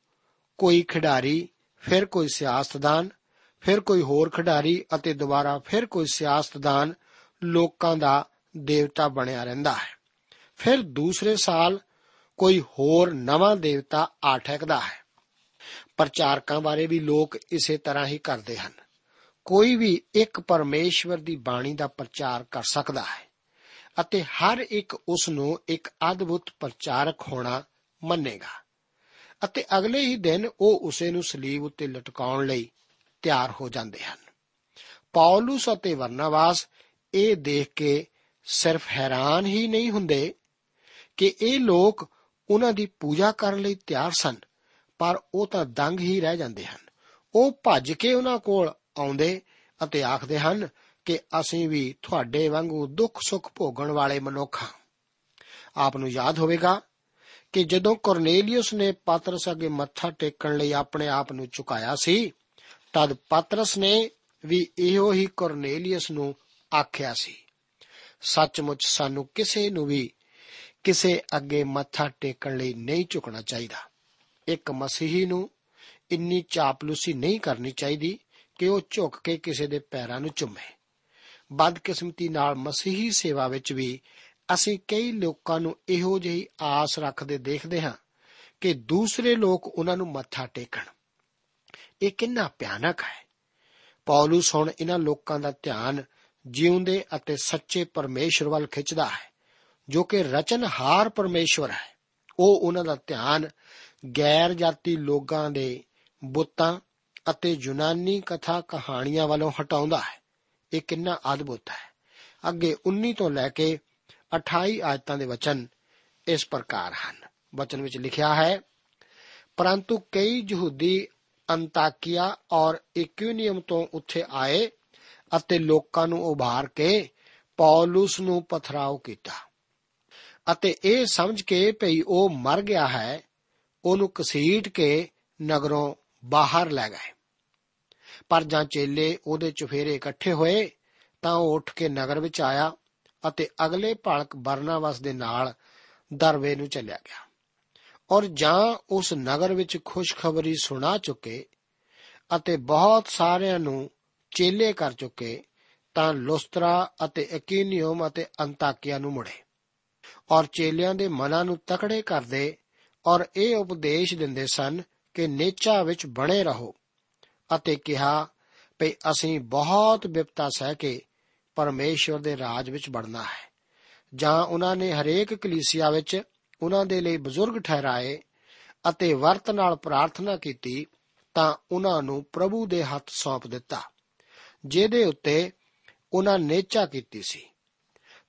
C: ਕੋਈ ਖਿਡਾਰੀ, ਫਿਰ ਕੋਈ ਸਿਆਸਤਦਾਨ, ਫਿਰ ਕੋਈ ਹੋਰ ਖਿਡਾਰੀ ਅਤੇ ਦੁਬਾਰਾ ਫਿਰ ਕੋਈ ਸਿਆਸਤਦਾਨ ਲੋਕਾਂ ਦਾ ਦੇਵਤਾ ਬਣਿਆ ਰਹਿੰਦਾ ਹੈ। ਫਿਰ ਦੂਸਰੇ ਸਾਲ ਕੋਈ ਹੋਰ ਨਵਾਂ ਦੇਵਤਾ ਆ ਠਹਿਕਦਾ ਹੈ। ਪ੍ਰਚਾਰਕਾਂ ਬਾਰੇ ਵੀ ਲੋਕ ਇਸੇ ਤਰ੍ਹਾਂ ਹੀ ਕਰਦੇ ਹਨ। ਕੋਈ ਵੀ ਇੱਕ ਪਰਮੇਸ਼ਵਰ ਦੀ ਬਾਣੀ ਦਾ ਪ੍ਰਚਾਰ ਕਰ ਸਕਦਾ ਹੈ ਅਤੇ ਹਰ ਇੱਕ ਉਸ ਨੂੰ ਇੱਕ ਅਦਭੁਤ ਪ੍ਰਚਾਰਕ ਹੋਣਾ ਮੰਨੇਗਾ। ਅਤੇ ਅਗਲੇ ਹੀ ਦਿਨ ਉਹ ਉਸੇ ਨੂੰ ਸਲੀਬ ਉੱਤੇ ਲਟਕਾਉਣ ਲਈ ਤਿਆਰ ਹੋ ਜਾਂਦੇ ਹਨ। ਪੌਲਸ ਅਤੇ ਵਰਨਾਵਾਸ ਇਹ ਦੇਖ ਕੇ ਸਿਰਫ ਹੈਰਾਨ ਹੀ ਨਹੀਂ ਹੁੰਦੇ ਕਿ ਇਹ ਲੋਕ ਉਹਨਾਂ ਦੀ ਪੂਜਾ ਕਰਨ ਲਈ ਤਿਆਰ ਸਨ, ਪਰ ਉਹ ਤਾਂ ਦੰਗ ਹੀ ਰਹਿ ਜਾਂਦੇ ਹਨ। ਉਹ ਭੱਜ ਕੇ ਉਹਨਾਂ ਕੋਲ ਆਉਂਦੇ ਅਤੇ ਆਖਦੇ ਹਨ ਕਿ ਅਸੀਂ ਵੀ ਤੁਹਾਡੇ ਵਾਂਗੂ ਦੁੱਖ ਸੁੱਖ ਭੋਗਣ ਵਾਲੇ ਮਨੁੱਖ ਹਾਂ। ਆਪ ਨੂੰ ਯਾਦ ਹੋਵੇਗਾ ਕਿ ਜਦੋਂ ਕੋਰਨੇਲੀਅਸ ਨੇ ਪਾਤਰਸ ਅੱਗੇ ਮੱਥਾ ਟੇਕਣ ਲਈ ਆਪਣੇ ਆਪ ਨੂੰ ਝੁਕਾਇਆ ਸੀ, ਤਦ ਪਾਤਰਸ ਨੇ ਵੀ ਇਹੋ ਹੀ ਕੋਰਨੇਲੀਅਸ ਨੂੰ ਆਖਿਆ ਸੀ, ਸੱਚਮੁੱਚ ਸਾਨੂੰ ਕਿਸੇ ਨੂੰ ਵੀ ਕਿਸੇ ਅੱਗੇ ਮੱਥਾ ਟੇਕਣ ਲਈ ਨਹੀਂ ਝੁਕਣਾ ਚਾਹੀਦਾ। ਇੱਕ ਮਸੀਹੀ ਨੂੰ ਇੰਨੀ ਚਾਪਲੂਸੀ ਨਹੀਂ ਕਰਨੀ ਚਾਹੀਦੀ ਕਿ ਉਹ ਝੁੱਕ ਕੇ ਕਿਸੇ ਦੇ ਪੈਰਾਂ ਨੂੰ ਚੁੰਮੇ? ਬਦਕਿਸਮਤੀ ਨਾਲ ਮਸੀਹੀ ਸੇਵਾ ਵਿੱਚ ਵੀ ਅਸੀਂ ਕਈ ਲੋਕਾਂ ਨੂੰ ਇਹੋ ਜਿਹੀ ਆਸ ਰੱਖਦੇ ਦੇਖਦੇ ਹਾਂ ਕਿ ਦੂਸਰੇ ਲੋਕ ਉਹਨਾਂ ਨੂੰ ਮੱਥਾ ਟੇਕਣ। ਇਹ ਕਿੰਨਾ ਭਿਆਨਕ ਹੈ। ਪੌਲਸ ਹੁਣ ਇਹਨਾਂ ਲੋਕਾਂ ਦਾ ਧਿਆਨ ਜਿਉਂਦੇ ਅਤੇ ਸੱਚੇ ਪਰਮੇਸ਼ਰ ਵੱਲ ਖਿੱਚਦਾ ਹੈ, ਜੋ ਕਿ ਰਚਨਹਾਰ ਪਰਮੇਸ਼ਵਰ ਹੈ। ਉਹ ਉਹਨਾਂ ਦਾ ਧਿਆਨ ਗੈਰ ਜਾਤੀ ਲੋਕਾਂ ਦੇ ਬੁੱਤਾਂ ਅਤੇ ਯੂਨਾਨੀ ਕਥਾ ਕਹਾਣੀਆਂ ਵੱਲੋਂ ਹਟਾਉਂਦਾ ਹੈ। ਇਹ ਕਿੰਨਾ ਅਦਭੁਤ ਹੈ। ਅੱਗੇ 19 ਤੋਂ ਲੈ ਕੇ 28 ਆਇਤਾਂ ਦੇ ਵਚਨ ਇਸ ਪ੍ਰਕਾਰ ਹਨ। ਵਚਨ ਵਿੱਚ ਲਿਖਿਆ ਹੈ, ਪਰੰਤੂ ਕਈ ਯਹੂਦੀ ਅੰਤਾਕਿਆ ਔਰ ਇਕੂਨੀਅਮ ਤੋਂ ਉੱਥੇ ਆਏ ਅਤੇ ਲੋਕਾਂ ਨੂੰ ਉਭਾਰ ਕੇ ਪੌਲਸ ਨੂੰ ਪਥਰਾਓ ਕੀਤਾ। ਅਤੇ ਇਹ ਸਮਝ ਕੇ ਭਈ ਉਹ ਮਰ ਗਿਆ ਹੈ, ਉਹਨੂੰ ਕਸੀਟ ਕੇ ਨਗਰੋਂ ਬਾਹਰ ਲੈ ਗਏ। ਪਰ ਜਾਂ ਚੇਲੇ ਉਹਦੇ ਚੁਫੇਰੇ ਇਕੱਠੇ ਹੋਏ ਤਾਂ ਉਹ ਉੱਠ ਕੇ ਨਗਰ ਵਿੱਚ ਆਇਆ ਅਤੇ ਅਗਲੇ ਭਲਕ ਬਰਨਾਵਸ ਦੇ ਨਾਲ ਦਰਵੇ ਨੂੰ ਚੱਲਿਆ ਗਿਆ। ਔਰ ਜਾਂ ਉਸ ਨਗਰ ਵਿੱਚ ਖੁਸ਼ਖਬਰੀ ਸੁਣਾ ਚੁੱਕੇ ਅਤੇ ਬਹੁਤ ਸਾਰਿਆਂ ਨੂੰ ਚੇਲੇ ਕਰ ਚੁੱਕੇ ਤਾਂ ਲੁਸਤਰਾ ਅਤੇ ਇਕੀਨੀਅਮ ਅਤੇ ਅੰਤਾਕਿਆ ਨੂੰ ਮੁੜੇ ਔਰ ਚੇਲਿਆਂ ਦੇ ਮਨਾਂ ਨੂੰ ਤਕੜੇ ਕਰਦੇ ਔਰ ਇਹ ਉਪਦੇਸ਼ ਦਿੰਦੇ ਸਨ ਕਿ ਨੇਚਾ ਵਿੱਚ ਬਣੇ ਰਹੋ। ਅਤੇ ਕਿਹਾ ਕਿ ਅਸੀਂ ਬਹੁਤ ਵਿਪਤਾ ਸਹਿ ਕੇ ਪਰਮੇਸ਼ਵਰ ਦੇ ਰਾਜ ਵਿੱਚ ਵੜਨਾ ਹੈ। ਜਾਂ ਉਹਨਾਂ ਨੇ ਹਰੇਕ ਕਲੀਸਿਆ ਵਿੱਚ ਉਹਨਾਂ ਦੇ ਲਈ ਬਜ਼ੁਰਗ ਠਹਿਰਾਏ ਅਤੇ ਵਰਤ ਨਾਲ ਪ੍ਰਾਰਥਨਾ ਕੀਤੀ, ਤਾਂ ਉਹਨਾਂ ਨੂੰ ਪ੍ਰਭੂ ਦੇ ਹੱਥ ਸੌਂਪ ਦਿੱਤਾ, ਜਿਹਦੇ ਉੱਤੇ ਉਹਨਾਂ ਨੇਚਾ ਕੀਤੀ ਸੀ।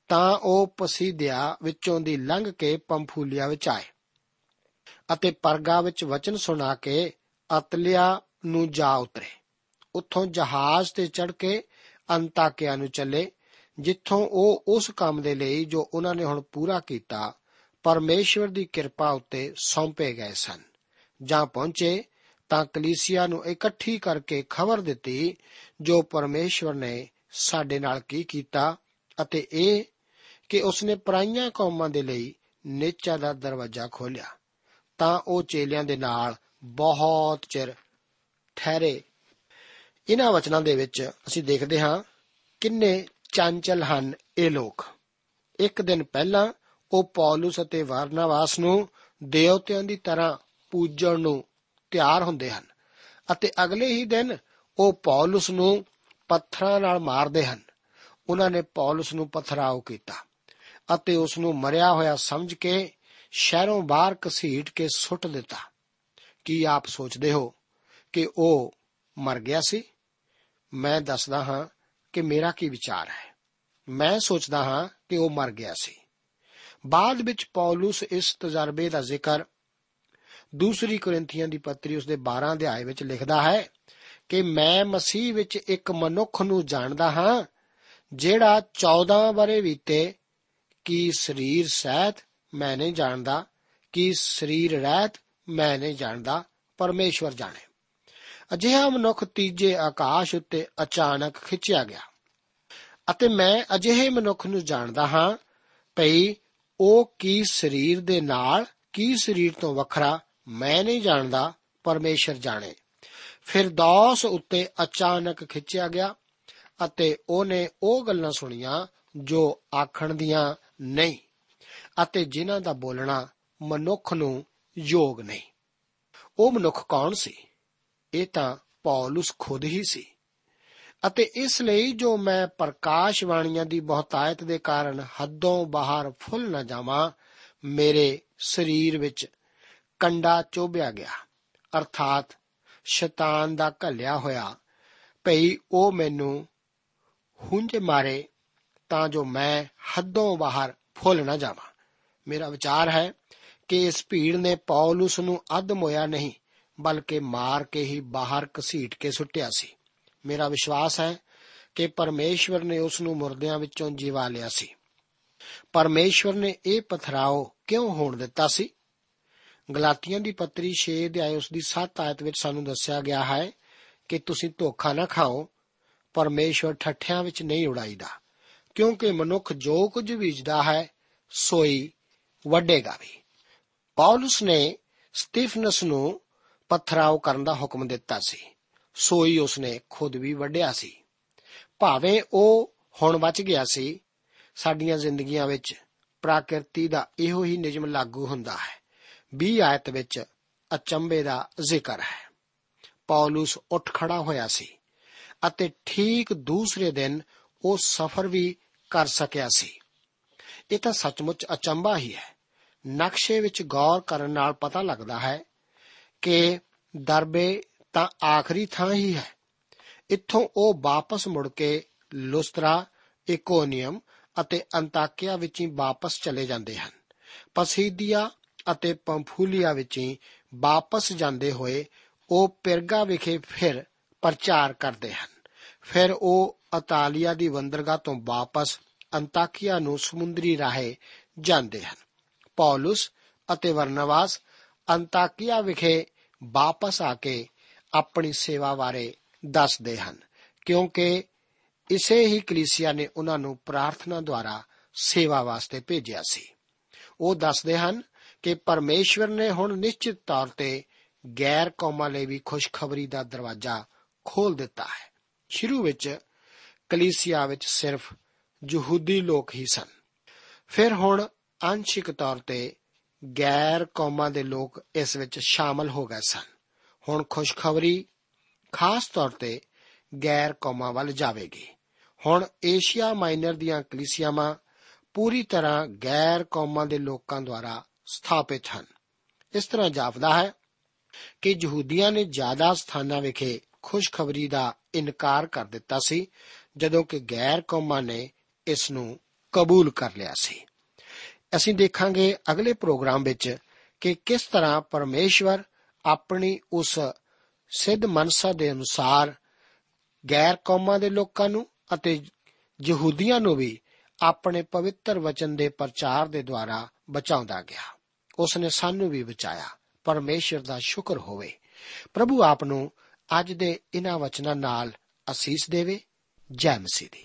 C: ਤਾਂ ਉਹ ਪਸੀਦਿਆ ਵਿੱਚੋਂ ਦੀ ਲੰਘ ਕੇ ਪੰਫੂਲੀਆ ਵਿੱਚ ਆਏ ਅਤੇ ਪਰਗਾ ਵਿੱਚ ਵਚਨ ਸੁਣਾ ਕੇ, ਅਤਲਿਆ ਨੂੰ ਜਾ ਉਤਰੇ। ਉੱਥੋਂ ਜਹਾਜ਼ ਤੇ ਚੜ ਕੇ ਅੰਤਾਕਿਆ ਨੂੰ ਚੱਲੇ, ਜਿੱਥੋਂ ਉਹ ਉਸ ਕੰਮ ਦੇ ਲਈ ਜੋ ਉਹਨਾਂ ਨੇ ਹੁਣ ਪੂਰਾ ਕੀਤਾ, ਪਰਮੇਸ਼ਵਰ ਦੀ ਕਿਰਪਾ ਉੱਤੇ ਸੌਂਪੇ ਗਏ ਸਨ। ਜਾਂ ਪਹੁੰਚੇ ਤਾਂ ਕਲੀਸਿਆ ਨੂੰ ਇਕੱਠੀ ਕਰਕੇ ਖਬਰ ਦਿੱਤੀ ਜੋ ਪਰਮੇਸ਼ਵਰ ਨੇ ਸਾਡੇ ਨਾਲ ਕੀ ਕੀਤਾ ਅਤੇ ਇਹ ਕਿ ਉਸਨੇ ਪਰਾਈਆਂ ਕੌਮਾਂ ਦੇ ਲਈ ਨੇਚਾ ਦਾ ਦਰਵਾਜ਼ਾ ਖੋਲ੍ਹਿਆ। ਤਾਂ ਉਹ ਚੇਲਿਆਂ ਦੇ ਨਾਲ ਬਹੁਤ ਚਿਰ ਠਹਿਰੇ। ਇਹਨਾਂ ਵਚਨਾਂ ਦੇ ਵਿੱਚ ਅਸੀਂ ਦੇਖਦੇ ਹਾਂ ਕਿੰਨੇ ਚੰਚਲ ਹਨ ਇਹ ਲੋਕ। ਇੱਕ ਦਿਨ ਪਹਿਲਾਂ ਉਹ ਪੌਲਸ ਅਤੇ ਵਰਨਾਵਾਸ ਨੂੰ ਦੇਵਤਿਆਂ ਦੀ ਤਰ੍ਹਾਂ ਪੂਜਣ ਨੂੰ ਤਿਆਰ ਹੁੰਦੇ ਹਨ ਅਤੇ ਅਗਲੇ ਹੀ ਦਿਨ ਉਹ ਪੌਲਸ ਨੂੰ ਪੱਥਰਾਂ ਨਾਲ ਮਾਰਦੇ ਹਨ। ਉਹਨਾਂ ਨੇ ਪੌਲਸ ਨੂੰ ਪਥਰਾਓ ਕੀਤਾ ਅਤੇ ਉਸ ਨੂੰ ਮਰਿਆ ਹੋਇਆ ਸਮਝ ਕੇ ਸ਼ਹਿਰੋਂ ਬਾਹਰ ਘਸੀਟ ਕੇ ਸੁੱਟ ਦਿੱਤਾ। ਕੀ ਆਪ ਸੋਚਦੇ ਹੋ ਕਿ ਉਹ ਮਰ ਗਿਆ ਸੀ, ਮੈਂ ਦੱਸਦਾ ਹਾਂ ਕਿ ਮੇਰਾ ਕੀ ਵਿਚਾਰ ਹੈ। ਮੈਂ ਸੋਚਦਾ ਹਾਂ ਕਿ ਉਹ ਮਰ ਗਿਆ ਸੀ। ਬਾਅਦ ਵਿੱਚ ਪੌਲਸ ਇਸ ਤਜਰਬੇ ਦਾ ਜ਼ਿਕਰ ਦੂਸਰੀ ਕੋਰਿੰਥੀਆਂ ਦੀ ਪੱਤਰੀ ਉਸ ਦੇ 12 ਅਧਿਆਏ ਵਿੱਚ ਲਿਖਦਾ ਹੈ ਕਿ ਮੈਂ ਮਸੀਹ ਵਿੱਚ ਇੱਕ ਮਨੁੱਖ ਨੂੰ ਜਾਣਦਾ ਹਾਂ, ਜਿਹੜਾ 14 ਬਰੇ ਬੀਤੇ ਕੀ ਸਰੀਰ ਸਹਿਤ ਮੈਂ ਨਹੀਂ ਜਾਣਦਾ, ਕਿ ਸਰੀਰ ਰਹਿਤ ਮੈਂ ਨਹੀਂ ਜਾਣਦਾ, ਪਰਮੇਸ਼ਵਰ ਜਾਣੇ। ਅਜਿਹਾ ਮਨੁੱਖ ਤੀਜੇ ਆਕਾਸ਼ ਉੱਤੇ ਅਚਾਨਕ ਖਿੱਚਿਆ ਗਿਆ। ਅਤੇ ਮੈਂ ਅਜਿਹੇ ਮਨੁੱਖ ਨੂੰ ਜਾਣਦਾ ਹਾਂ, ਭਈ ਉਹ ਕੀ ਸਰੀਰ ਦੇ ਨਾਲ, ਕੀ ਸਰੀਰ ਤੋਂ ਵੱਖਰਾ, ਮੈਂ ਨਹੀਂ ਜਾਣਦਾ, ਪਰਮੇਸ਼ਰ ਜਾਣੇ। ਫਿਰ ਦੋਸ ਉੱਤੇ ਅਚਾਨਕ ਖਿੱਚਿਆ ਗਿਆ ਅਤੇ ਉਹਨੇ ਉਹ ਗੱਲਾਂ ਸੁਣੀਆਂ ਜੋ ਆਖਣ ਦੀਆਂ ਨਹੀਂ ਅਤੇ ਜਿਨ੍ਹਾਂ ਦਾ ਬੋਲਣਾ ਮਨੁੱਖ ਨੂੰ ਯੋਗ ਨਹੀਂ। ਉਹ ਮਨੁੱਖ ਕੌਣ ਸੀ? ਇਹ ਤਾਂ ਪੌਲਸ ਖੁਦ ਹੀ ਸੀ। ਅਤੇ ਇਸ ਲਈ ਜੋ ਮੈਂ ਪ੍ਰਕਾਸ਼ ਬਾਣੀਆਂ ਦੀ ਬਹੁਤਾਇਤ ਦੇ ਕਾਰਨ ਹੱਦੋਂ ਬਾਹਰ ਫੁੱਲ ਨਾ ਜਾਵਾਂ, ਮੇਰੇ ਸਰੀਰ ਵਿੱਚ ਕੰਡਾ ਚੋਬਿਆ ਗਿਆ। ਅਰਥਾਤ ਸ਼ੈਤਾਨ ਦਾ ਘੱਲਿਆ ਹੋਇਆ ਭਈ ਉਹ ਮੈਨੂੰ ਹੁੰਝ ਮਾਰੇ ਤਾਂ ਜੋ ਮੈਂ ਹੱਦੋਂ ਬਾਹਰ ਫੁੱਲ ਨਾ ਜਾਵਾਂ। ਮੇਰਾ ਵਿਚਾਰ ਹੈ ਕਿ ਇਸ ਭੀੜ ਨੇ ਪੌਲਸ ਨੂੰ ਅਦਮ ਹੋਇਆ ਨਹੀਂ ਬਲਕਿ ਮਾਰ ਕੇ ਹੀ ਬਾਹਰ ਘਸੀਟ ਕੇ ਸੁੱਟਿਆ ਸੀ। ਮੇਰਾ ਵਿਸ਼ਵਾਸ ਹੈ ਕਿ ਪਰਮੇਸ਼ਵਰ ਨੇ ਉਸ ਨੂੰ ਮੁਰਦਿਆਂ ਵਿੱਚੋਂ ਜਿਵਾ ਲਿਆ ਸੀ। ਪਰਮੇਸ਼ਵਰ ਨੇ ਇਹ ਪਥਰਾਓ ਕਿਉਂ ਹੋਣ ਦਿੱਤਾ ਸੀ? ਗਲਾਤੀਆਂ ਦੀ ਪੱਤਰੀ 6 ਅਧਿਆਇ ਉਸ ਦੀ 7 ਆਇਤ ਵਿੱਚ ਸਾਨੂੰ ਦੱਸਿਆ ਗਿਆ ਹੈ ਕਿ ਤੁਸੀਂ ਧੋਖਾ ਨਾ ਖਾਓ, ਪਰਮੇਸ਼ਵਰ ਠੱਠਿਆਂ ਵਿੱਚ ਨਹੀਂ ਉਡਾਈਦਾ, ਕਿਉਂਕਿ ਮਨੁੱਖ ਜੋ ਕੁਝ ਬੀਜਦਾ ਹੈ, ਸੋਈ ਵੱਡੇਗਾ ਵੀ। ਪੌਲਸ ਨੇ ਸਟੀਫਨਸ ਨੂੰ ਪਥਰਾਓ ਕਰਨ ਦਾ ਹੁਕਮ ਦਿੱਤਾ ਸੀ। ਸੋਈ ਉਸਨੇ ਖੁਦ ਵੀ ਵੱਢਿਆ ਸੀ। ਭਾਵੇਂ ਉਹ ਹੁਣ ਬਚ ਗਿਆ ਸੀ, ਸਾਡੀਆਂ ਜ਼ਿੰਦਗੀਆਂ ਵਿੱਚ ਪ੍ਰਕਿਰਤੀ ਦਾ ਇਹੋ ਹੀ ਨਿਯਮ ਲਾਗੂ ਹੁੰਦਾ ਹੈ। 20 ਆਇਤ ਵਿੱਚ ਅਚੰਬੇ ਦਾ ਜ਼ਿਕਰ ਹੈ। ਪੌਲਸ ਉੱਠ ਖੜਾ ਹੋਇਆ ਸੀ ਅਤੇ ਠੀਕ ਦੂਸਰੇ ਦਿਨ ਉਹ ਸਫ਼ਰ ਵੀ ਕਰ ਸਕਿਆ ਸੀ। ਇਹ ਤਾਂ ਸੱਚਮੁੱਚ ਅਚੰਬਾ ਹੀ ਹੈ। ਨਕਸ਼ੇ ਵਿੱਚ ਗੌਰ ਕਰਨ ਨਾਲ ਪਤਾ ਲੱਗਦਾ ਹੈ ਕਿ ਦਰਬੇ ਤਾਂ ਆਖਰੀ ਥਾਂ ਹੀ ਹੈ। ਇੱਥੋਂ ਉਹ ਵਾਪਸ ਮੁੜ ਕੇ ਲੁਸਤਰਾ ਇਕੋਨੀਅਮ ਅਤੇ ਅੰਤਾਕਿਆ ਵਿੱਚ ਹੀ ਵਾਪਸ ਚਲੇ ਜਾਂਦੇ ਹਨ। ਪਸੀਦੀਆ ਅਤੇ ਪੰਫੂਲੀਆ ਵਿੱਚ ਹੀ ਵਾਪਸ ਜਾਂਦੇ ਹੋਏ ਉਹ ਪਿਰਗਾ ਵਿਖੇ ਫਿਰ ਪ੍ਰਚਾਰ ਕਰਦੇ ਹਨ। ਫਿਰ ਉਹ ਇਤਾਲੀਆ ਦੀ ਬੰਦਰਗਾਹ ਤੋਂ ਵਾਪਸ ਅੰਤਾਕਿਆ ਨੂੰ ਸਮੁੰਦਰੀ ਰਾਹੇ ਜਾਂਦੇ ਹਨ। ਪੌਲਸ ਅਤੇ ਵਰਨਵਾਸ ਅੰਤਾਕਿਆ ਵਿਖੇ ਵਾਪਸ ਆ ਕੇ ਆਪਣੀ ਸੇਵਾ ਬਾਰੇ ਦੱਸਦੇ ਹਨ, ਕਿਉਂਕਿ ਇਸੇ ਹੀ ਕਲੀਸਿਆ ਨੇ ਉਹਨਾਂ ਨੂੰ ਪ੍ਰਾਰਥਨਾ ਦੁਆਰਾ ਸੇਵਾ ਵਾਸਤੇ ਭੇਜਿਆ ਸੀ। ਉਹ ਦੱਸਦੇ ਹਨ ਕਿ ਪਰਮੇਸ਼ਵਰ ਨੇ ਹੁਣ ਨਿਸ਼ਚਿਤ ਤੌਰ ਤੇ ਗੈਰ ਕੌਮਾਂ ਲਈ ਵੀ ਖੁਸ਼ਖਬਰੀ ਦਾ ਦਰਵਾਜ਼ਾ ਖੋਲ ਦਿੱਤਾ ਹੈ। ਸ਼ੁਰੂ ਵਿੱਚ ਕਲੀਸਿਆ ਵਿੱਚ ਸਿਰਫ ਯਹੂਦੀ ਲੋਕ ਹੀ ਸਨ। ਫਿਰ ਹੁਣ ਅੰਸ਼ਿਕ ਤੌਰ ਤੇ ਗੈਰ ਕੌਮਾਂ ਦੇ ਲੋਕ ਇਸ ਵਿੱਚ ਸ਼ਾਮਲ ਹੋ ਗਏ ਸਨ। ਹੁਣ ਖੁਸ਼ਖਬਰੀ ਖਾਸ ਤੌਰ ਤੇ ਗੈਰ ਕੌਮਾਂ ਵੱਲ ਜਾਵੇਗੀ। ਹੁਣ ਏਸ਼ੀਆ ਮਾਈਨਰ ਦੀਆਂ ਕਲੀਸਿਆਵਾਂ ਪੂਰੀ ਤਰ੍ਹਾਂ ਗੈਰ ਕੌਮਾਂ ਦੇ ਲੋਕਾਂ ਦੁਆਰਾ ਸਥਾਪਿਤ ਹਨ। ਇਸ ਤਰ੍ਹਾਂ ਜਾਪਦਾ ਹੈ ਕਿ ਯਹੂਦੀਆਂ ਨੇ ਜ਼ਿਆਦਾ ਸਥਾਨਾਂ ਵਿਖੇ ਖੁਸ਼ਖਬਰੀ ਦਾ ਇਨਕਾਰ ਕਰ ਦਿੱਤਾ ਸੀ, ਜਦੋਂ ਕਿ ਗੈਰ ਕੌਮਾਂ ਨੇ ਇਸ ਨੂੰ ਕਬੂਲ ਕਰ ਲਿਆ ਸੀ। ਅਸੀਂ ਦੇਖਾਂਗੇ ਅਗਲੇ ਪ੍ਰੋਗਰਾਮ ਵਿੱਚ ਕਿ ਕਿਸ ਤਰ੍ਹਾਂ ਪਰਮੇਸ਼ਵਰ ਆਪਣੀ ਉਸ ਸਿੱਧ ਮਨਸਾ ਦੇ ਅਨੁਸਾਰ ਗੈਰ ਕੌਮਾਂ ਦੇ ਲੋਕਾਂ ਨੂੰ ਅਤੇ ਯਹੂਦੀਆਂ ਨੂੰ ਵੀ ਆਪਣੇ ਪਵਿੱਤਰ ਵਚਨ ਦੇ ਪ੍ਰਚਾਰ ਦੇ ਦੁਆਰਾ ਬਚਾਉਂਦਾ ਗਿਆ। ਉਸ ਨੇ ਸਾਨੂੰ ਵੀ ਬਚਾਇਆ। ਪਰਮੇਸ਼ਰ ਦਾ ਸ਼ੁਕਰ ਹੋਵੇ। ਪ੍ਰਭੂ ਆਪ ਨੂੰ ਅੱਜ ਦੇ ਇਹਨਾਂ ਵਚਨਾਂ ਨਾਲ ਅਸੀਸ ਦੇਵੇ। ਜੈ ਮਸੀਹ ਦੀ।